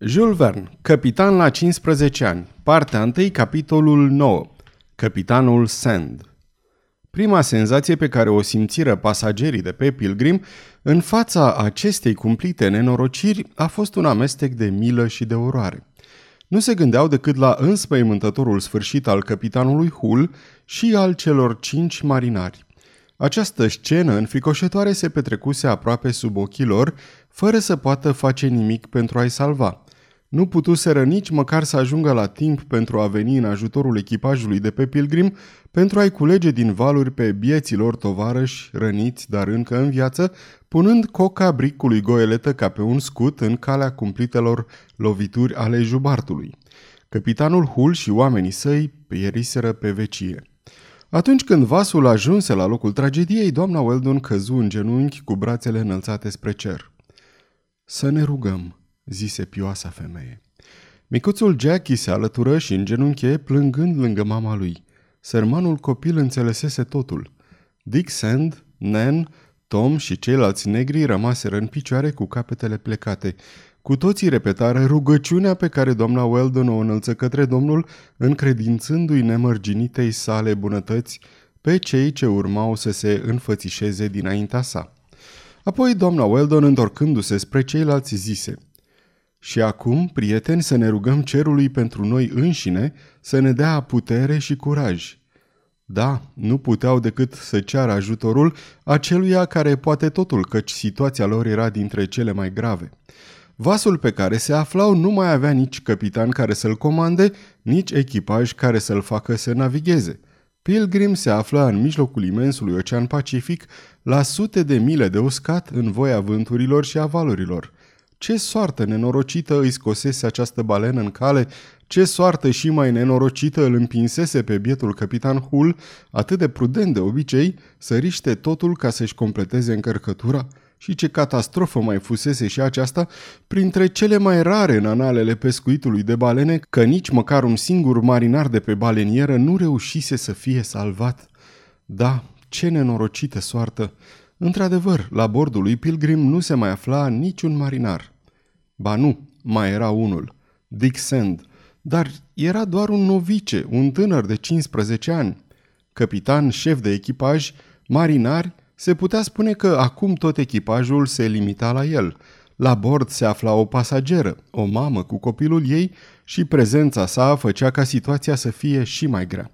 Jules Verne, capitan la 15 ani, partea 1, capitolul 9, Capitanul Sand. Prima senzație pe care o simțiră pasagerii de pe Pilgrim în fața acestei cumplite nenorociri a fost un amestec de milă și de oroare. Nu se gândeau decât la înspăimântătorul sfârșit al capitanului Hull și al celor cinci marinari. Această scenă înfricoșătoare se petrecuse aproape sub ochii lor, fără să poată face nimic pentru a-i salva. Nu putuseră nici măcar să ajungă la timp pentru a veni în ajutorul echipajului de pe Pilgrim pentru a-i culege din valuri pe bieților tovarăși răniți, dar încă în viață, punând coca bricului goeletă ca pe un scut în calea cumplitelor lovituri ale jubartului. Capitanul Hull și oamenii săi pieriseră pe vecie. Atunci când vasul ajunse la locul tragediei, doamna Weldon căzu în genunchi cu brațele înălțate spre cer. Să ne rugăm, zise pioasa femeie. Micuțul Jackie se alătură și genunche plângând lângă mama lui. Sărmanul copil înțelesese totul. Dick Sand, Nan, Tom și ceilalți negri rămaseră în picioare cu capetele plecate. Cu toții repetară rugăciunea pe care doamna Weldon o înălță către Domnul, încredințându-i nemărginitei sale bunătăți pe cei ce urmau să se înfățișeze dinaintea sa. Apoi doamna Weldon, întorcându-se spre ceilalți, zise – și acum, prieteni, să ne rugăm cerului pentru noi înșine să ne dea putere și curaj. Da, nu puteau decât să ceară ajutorul aceluia care poate totul, căci situația lor era dintre cele mai grave. Vasul pe care se aflau nu mai avea nici capitan care să-l comande, nici echipaj care să-l facă să navigheze. Pilgrim se afla în mijlocul imensului Ocean Pacific, la sute de mile de uscat în voia vânturilor și a valurilor. Ce soartă nenorocită îi scosese această balenă în cale, ce soartă și mai nenorocită îl împinsese pe bietul capitan Hull, atât de prudent de obicei, să riște totul ca să-și completeze încărcătura? Și ce catastrofă mai fusese și aceasta printre cele mai rare în analele pescuitului de balene, că nici măcar un singur marinar de pe balenieră nu reușise să fie salvat. Da, ce nenorocită soartă! Într-adevăr, la bordul lui Pilgrim nu se mai afla niciun marinar. Ba nu, mai era unul, Dick Sand, dar era doar un novice, un tânăr de 15 ani. Capitan, șef de echipaj, marinari, se putea spune că acum tot echipajul se limita la el. La bord se afla o pasageră, o mamă cu copilul ei și prezența sa făcea ca situația să fie și mai grea.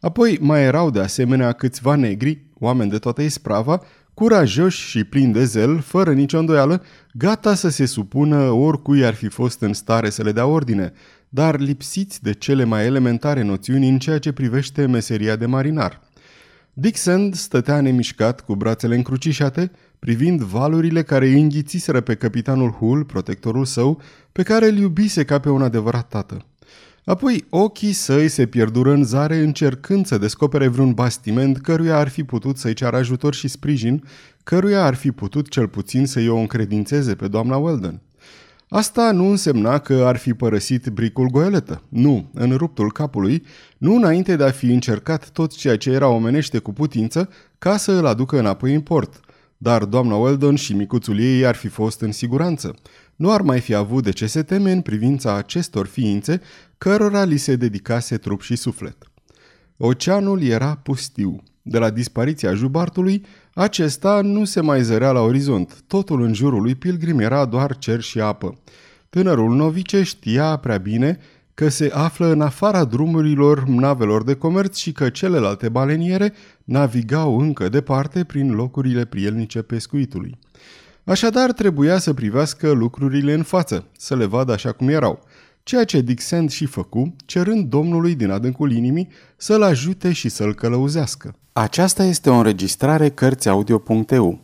Apoi mai erau de asemenea câțiva negri, oameni de toată isprava, curajoși și plini de zel, fără nicio îndoială, gata să se supună oricui ar fi fost în stare să le dea ordine, dar lipsiți de cele mai elementare noțiuni în ceea ce privește meseria de marinar. Dixon stătea nemișcat cu brațele încrucișate, privind valurile care îi înghițiseră pe capitanul Hull, protectorul său, pe care îl iubise ca pe un adevărat tată. Apoi ochii săi se pierdură în zare încercând să descopere vreun bastiment căruia ar fi putut să-i ceară ajutor și sprijin, căruia ar fi putut cel puțin să-i o încredințeze pe doamna Weldon. Asta nu însemna că ar fi părăsit bricul goeletă. Nu, în ruptul capului, nu înainte de a fi încercat tot ceea ce era omenește cu putință ca să îl aducă înapoi în port. Dar doamna Weldon și micuțul ei ar fi fost în siguranță. Nu ar mai fi avut de ce se teme în privința acestor ființe cărora li se dedicase trup și suflet. Oceanul era pustiu. De la dispariția jubartului, acesta nu se mai zărea la orizont. Totul în jurul lui Pilgrim era doar cer și apă. Tânărul novice știa prea bine că se află în afara drumurilor navelor de comerț și că celelalte baleniere navigau încă departe prin locurile prielnice pescuitului. Așadar trebuia să privească lucrurile în față, să le vadă așa cum erau – ceea ce Dixent și făcu, cerând Domnului din adâncul inimii să-l ajute și să-l călăuzească. Aceasta este o înregistrare Cărțiaudio.eu.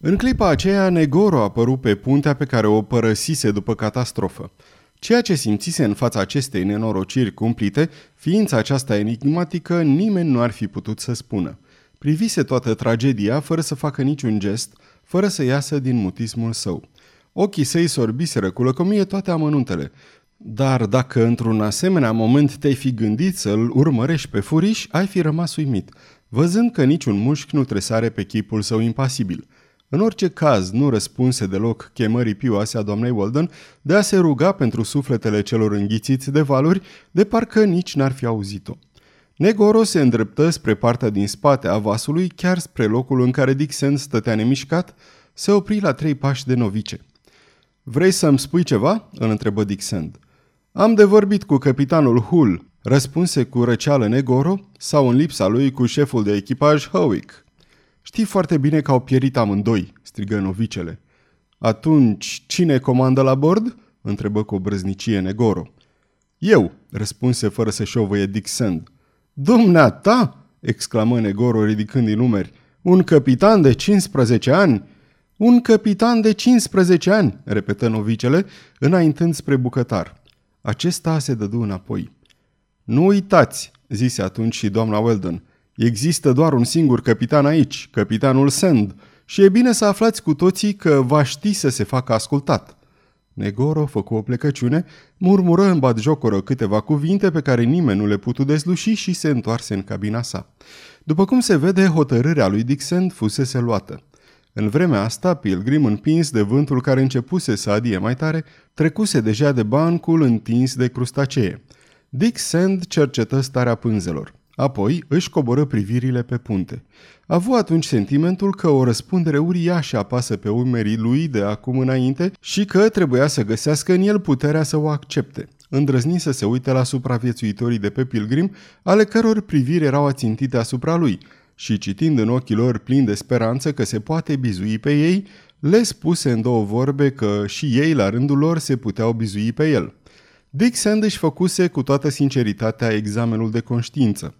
În clipa aceea, Negoro a apărut pe puntea pe care o părăsise după catastrofă. Ceea ce simțise în fața acestei nenorociri cumplite, ființa aceasta enigmatică, nimeni nu ar fi putut să spună. Privise toată tragedia fără să facă niciun gest, fără să iasă din mutismul său. Ochii săi sorbiseră cu lăcomie toate amănuntele. Dar dacă într-un asemenea moment te-ai fi gândit să-l urmărești pe furiș, ai fi rămas uimit, văzând că niciun mușchi nu tresare pe chipul său impasibil. În orice caz, nu răspunse deloc chemării pioase a doamnei Walden de a se ruga pentru sufletele celor înghițiți de valuri, de parcă nici n-ar fi auzit-o. Negoro se îndreptă spre partea din spate a vasului, chiar spre locul în care Dixon stătea nemișcat, se opri la trei pași de novice. Vrei să-mi spui ceva?" îl întrebă Dixon. Am de vorbit cu capitanul Hull, răspunse cu răceală Negoro, sau în lipsa lui cu șeful de echipaj Howick. Știi foarte bine că au pierit amândoi, strigă novicele. Atunci, cine comandă la bord? întrebă cu o brăznicie Negoro. Eu, răspunse fără să șovăie Dick Sand. Dumneata? exclamă Negoro ridicând din numeri. Un capitan de 15 ani? Un capitan de 15 ani, repetă novicele, înaintând spre bucătar. Acesta se dădu înapoi. Nu uitați, zise atunci și doamna Weldon, există doar un singur capitan aici, capitanul Sand, și e bine să aflați cu toții că va ști să se facă ascultat. Negoro făcu o plecăciune, murmură în batjocoră câteva cuvinte pe care nimeni nu le putu desluși și se întoarse în cabina sa. După cum se vede, hotărârea lui Dixon fusese luată. În vremea asta, Pilgrim, împins de vântul care începuse să adie mai tare, trecuse deja de bancul întins de crustacee. Dick Sand cercetă starea pânzelor. Apoi își coboră privirile pe punte. A avut atunci sentimentul că o răspundere uriașă apasă pe umerii lui de acum înainte și că trebuia să găsească în el puterea să o accepte. Îndrăzni să se uite la supraviețuitorii de pe Pilgrim, ale căror priviri erau ațintite asupra lui – și citind în ochii lor plin de speranță că se poate bizui pe ei, le spuse în două vorbe că și ei la rândul lor se puteau bizui pe el. Dick Sand își făcuse cu toată sinceritatea examenul de conștiință.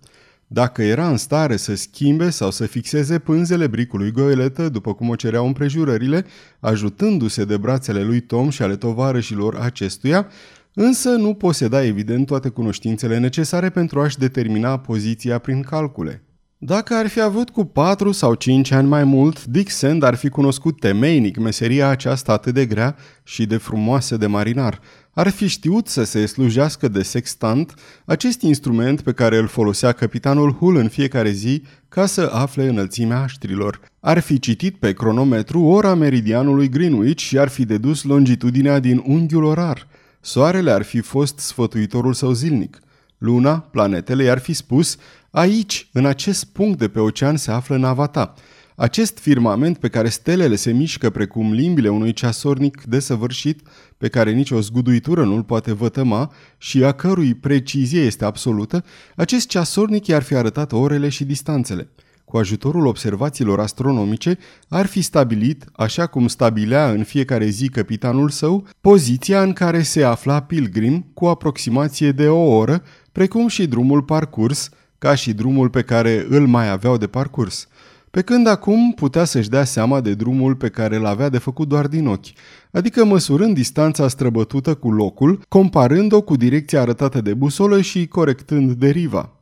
Dacă era în stare să schimbe sau să fixeze pânzele bricului goeletă, după cum o cereau împrejurările, ajutându-se de brațele lui Tom și ale tovarășilor acestuia, însă nu poseda evident toate cunoștințele necesare pentru a-și determina poziția prin calcule. Dacă ar fi avut cu patru sau cinci ani mai mult, Dick Sand ar fi cunoscut temeinic meseria aceasta atât de grea și de frumoasă de marinar. Ar fi știut să se slujească de sextant, acest instrument pe care îl folosea capitanul Hull în fiecare zi ca să afle înălțimea aștrilor. Ar fi citit pe cronometru ora meridianului Greenwich și ar fi dedus longitudinea din unghiul orar. Soarele ar fi fost sfătuitorul său zilnic. Luna, planetele i-ar fi spus Aici, în acest punct de pe ocean, se află nava ta. Acest firmament pe care stelele se mișcă precum limbile unui ceasornic desăvârșit, pe care nicio zguduitură nu-l poate vătăma și a cărui precizie este absolută, acest ceasornic i-ar fi arătat orele și distanțele. Cu ajutorul observațiilor astronomice, ar fi stabilit, așa cum stabilea în fiecare zi capitanul său, poziția în care se afla Pilgrim cu aproximație de o oră, precum și drumul parcurs, ca și drumul pe care îl mai aveau de parcurs, pe când acum putea să-și dea seama de drumul pe care îl avea de făcut doar din ochi, adică măsurând distanța străbătută cu locul, comparând-o cu direcția arătată de busolă și corectând deriva.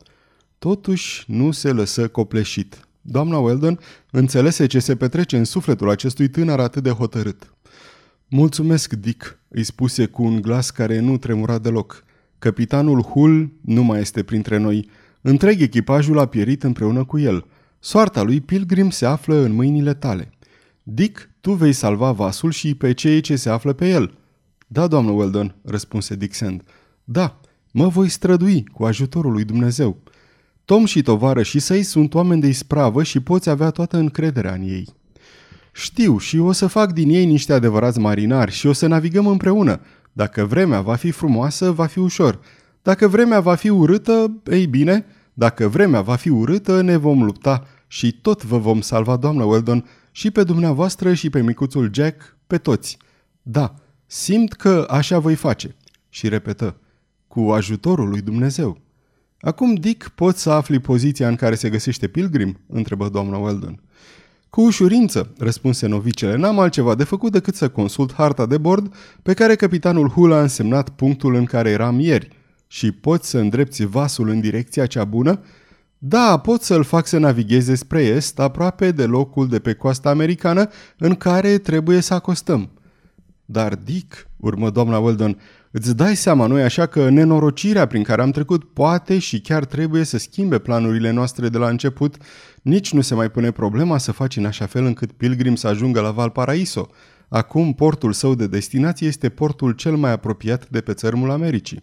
Totuși nu se lăsă copleșit. Doamna Weldon înțelese ce se petrece în sufletul acestui tânăr atât de hotărât. Mulțumesc, Dick, îi spuse cu un glas care nu tremura deloc. Capitanul Hull nu mai este printre noi. Întreg echipajul a pierit împreună cu el. Soarta lui Pilgrim se află în mâinile tale. Dick, tu vei salva vasul și pe cei ce se află pe el. Da, doamnă Weldon, răspunse Dick Sand. Da, mă voi strădui cu ajutorul lui Dumnezeu. Tom și și săi sunt oameni de ispravă și poți avea toată încrederea în ei. Știu și o să fac din ei niște adevărați marinari și o să navigăm împreună. Dacă vremea va fi frumoasă, va fi ușor. Dacă vremea va fi urâtă, ei bine, dacă vremea va fi urâtă, ne vom lupta și tot vă vom salva, doamnă Weldon, și pe dumneavoastră și pe micuțul Jack, pe toți. Da, simt că așa voi face. Și repetă, cu ajutorul lui Dumnezeu. Acum, Dick, poți să afli poziția în care se găsește Pilgrim? întrebă doamna Weldon. Cu ușurință, răspunse novicele, n-am altceva de făcut decât să consult harta de bord pe care capitanul Hull a însemnat punctul în care eram ieri. Și poți să îndrepți vasul în direcția cea bună? Da, pot să-l fac să navigheze spre est, aproape de locul de pe coasta americană în care trebuie să acostăm. Dar, Dick, urmă doamna Weldon, îți dai seama, noi așa că nenorocirea prin care am trecut poate și chiar trebuie să schimbe planurile noastre de la început. Nici nu se mai pune problema să faci în așa fel încât Pilgrim să ajungă la Valparaiso. Acum portul său de destinație este portul cel mai apropiat de pe țărmul Americii.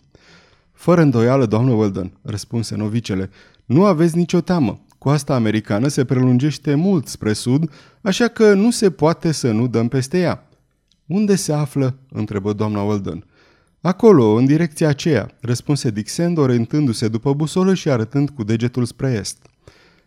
Fără îndoială, doamnă Weldon, răspunse novicele, nu aveți nicio teamă. Coasta americană se prelungește mult spre sud, așa că nu se poate să nu dăm peste ea. Unde se află?" întrebă doamna Weldon. Acolo, în direcția aceea, răspunse Dixend, orientându-se după busolă și arătând cu degetul spre est.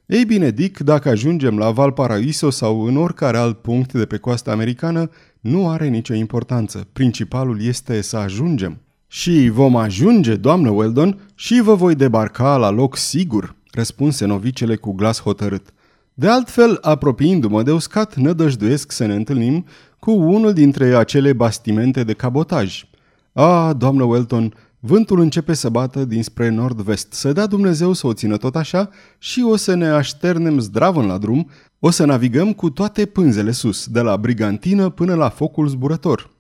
Ei bine, Dick, dacă ajungem la Valparaiso sau în oricare alt punct de pe coasta americană, nu are nicio importanță. Principalul este să ajungem. Și vom ajunge, doamnă Weldon, și vă voi debarca la loc sigur, răspunse novicele cu glas hotărât. De altfel, apropiindu-mă de uscat, nădăjduiesc să ne întâlnim cu unul dintre acele bastimente de cabotaj. A, doamnă Welton, vântul începe să bată dinspre nord-vest. Să dea Dumnezeu să o țină tot așa și o să ne așternem zdravăn la drum, o să navigăm cu toate pânzele sus, de la brigantină până la focul zburător.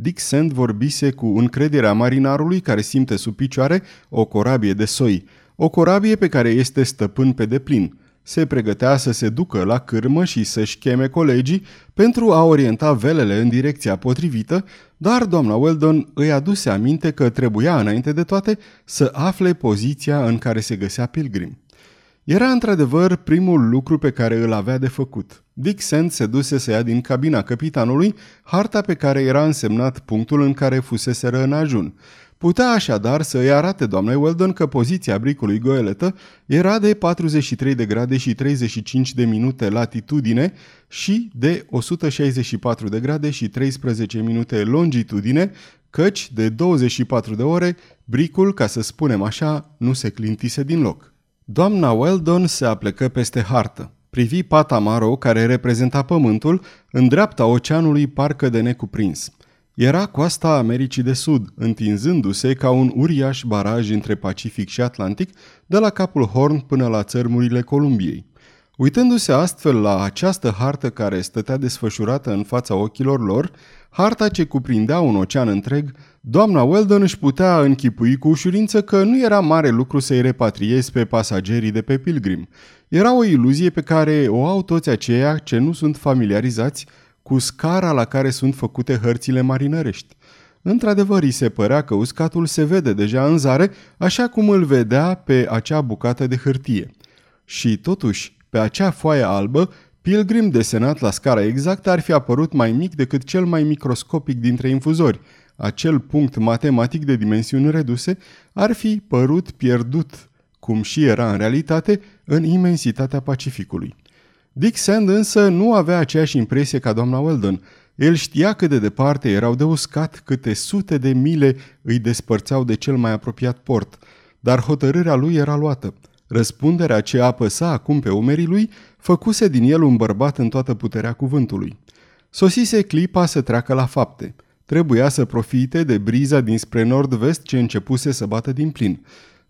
Dick Sand vorbise cu încrederea marinarului care simte sub picioare o corabie de soi, o corabie pe care este stăpân pe deplin. Se pregătea să se ducă la cârmă și să-și cheme colegii pentru a orienta velele în direcția potrivită, dar doamna Weldon îi aduse aminte că trebuia înainte de toate să afle poziția în care se găsea Pilgrim. Era într-adevăr primul lucru pe care îl avea de făcut. Dick Sand se duse să ia din cabina capitanului harta pe care era însemnat punctul în care fusese în ajun. Putea așadar să îi arate doamnei Weldon că poziția bricului goeletă era de 43 de grade și 35 de minute latitudine și de 164 de grade și 13 minute longitudine, căci de 24 de ore bricul, ca să spunem așa, nu se clintise din loc. Doamna Weldon se aplecă peste hartă. Privi pata maro care reprezenta pământul în dreapta oceanului parcă de necuprins. Era coasta Americii de Sud, întinzându-se ca un uriaș baraj între Pacific și Atlantic, de la capul Horn până la țărmurile Columbiei. Uitându-se astfel la această hartă care stătea desfășurată în fața ochilor lor, harta ce cuprindea un ocean întreg, doamna Weldon își putea închipui cu ușurință că nu era mare lucru să-i repatriezi pe pasagerii de pe Pilgrim. Era o iluzie pe care o au toți aceia ce nu sunt familiarizați cu scara la care sunt făcute hărțile marinărești. Într-adevăr, îi se părea că uscatul se vede deja în zare, așa cum îl vedea pe acea bucată de hârtie. Și totuși, pe acea foaie albă, Pilgrim desenat la scara exactă ar fi apărut mai mic decât cel mai microscopic dintre infuzori. Acel punct matematic de dimensiuni reduse ar fi părut pierdut, cum și era în realitate, în imensitatea Pacificului. Dick Sand însă nu avea aceeași impresie ca doamna Weldon. El știa cât de departe erau de uscat, câte sute de mile îi despărțeau de cel mai apropiat port, dar hotărârea lui era luată. Răspunderea ce apăsa acum pe umerii lui făcuse din el un bărbat în toată puterea cuvântului. Sosise clipa să treacă la fapte. Trebuia să profite de briza dinspre nord-vest ce începuse să bată din plin.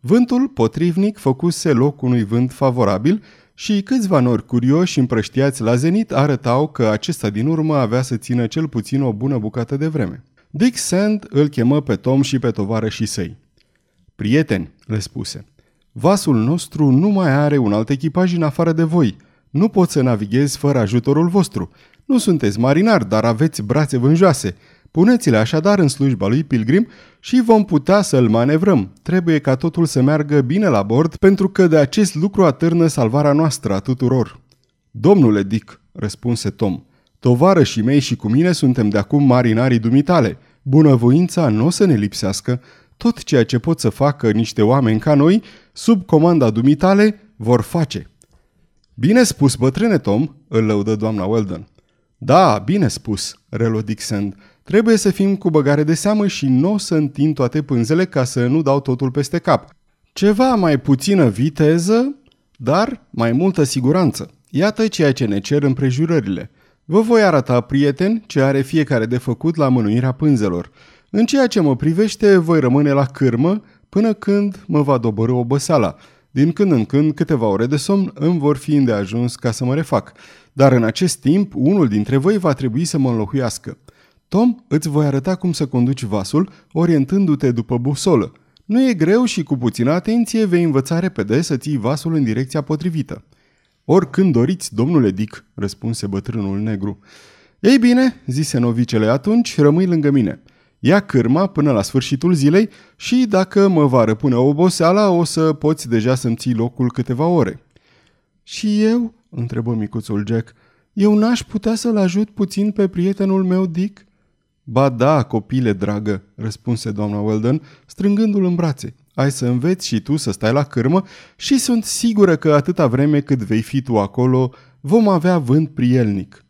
Vântul potrivnic făcuse loc unui vânt favorabil și câțiva nori curioși împrăștiați la zenit arătau că acesta din urmă avea să țină cel puțin o bună bucată de vreme. Dick Sand îl chemă pe Tom și pe tovarășii săi. Prieteni, le spuse, vasul nostru nu mai are un alt echipaj în afară de voi. Nu pot să navighez fără ajutorul vostru. Nu sunteți marinari, dar aveți brațe vânjoase. Puneți-le așadar în slujba lui Pilgrim și vom putea să-l manevrăm. Trebuie ca totul să meargă bine la bord, pentru că de acest lucru atârnă salvarea noastră a tuturor. Domnule Dick, răspunse Tom, tovarășii mei și cu mine suntem de acum marinarii dumitale. Bunăvoința nu o să ne lipsească. Tot ceea ce pot să facă niște oameni ca noi, sub comanda dumitale, vor face. Bine spus, bătrâne Tom, îl lăudă doamna Weldon. Da, bine spus, relodic Sand. Trebuie să fim cu băgare de seamă și nu o să întind toate pânzele ca să nu dau totul peste cap. Ceva mai puțină viteză, dar mai multă siguranță. Iată ceea ce ne cer împrejurările. Vă voi arăta, prieten, ce are fiecare de făcut la mânuirea pânzelor. În ceea ce mă privește, voi rămâne la cârmă până când mă va dobărâ oboseala. Din când în când, câteva ore de somn îmi vor fi îndeajuns ca să mă refac. Dar în acest timp, unul dintre voi va trebui să mă înlocuiască. Tom, îți voi arăta cum să conduci vasul, orientându-te după busolă. Nu e greu și cu puțină atenție vei învăța repede să ții vasul în direcția potrivită. Oricând doriți, domnule Dick, răspunse bătrânul negru. Ei bine, zise novicele, atunci rămâi lângă mine. Ia cârma până la sfârșitul zilei și dacă mă va răpune oboseala, o să poți deja să-mi ții locul câteva ore. Și eu? întrebă micuțul Jack. Eu n-aș putea să-l ajut puțin pe prietenul meu Dick? Ba da, copile dragă, răspunse doamna Weldon, strângându-l în brațe. Ai să înveți și tu să stai la cârmă și sunt sigură că atâta vreme cât vei fi tu acolo, vom avea vânt prielnic.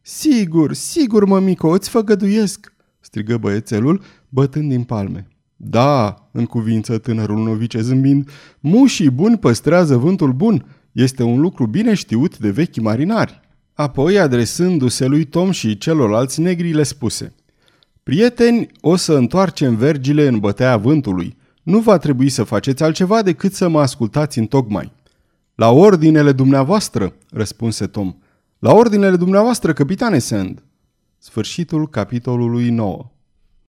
Sigur, sigur, mămico, îți făgăduiesc, strigă băiețelul, bătând din palme. Da, în cuvință tânărul novice zâmbind, mușii buni păstrează vântul bun. Este un lucru bine știut de vechi marinari. Apoi, adresându-se lui Tom și celorlalți negri, le spuse Prieteni, o să întoarcem vergile în bătea vântului. Nu va trebui să faceți altceva decât să mă ascultați în tocmai. La ordinele dumneavoastră, răspunse Tom. La ordinele dumneavoastră, capitane Sand. Sfârșitul capitolului 9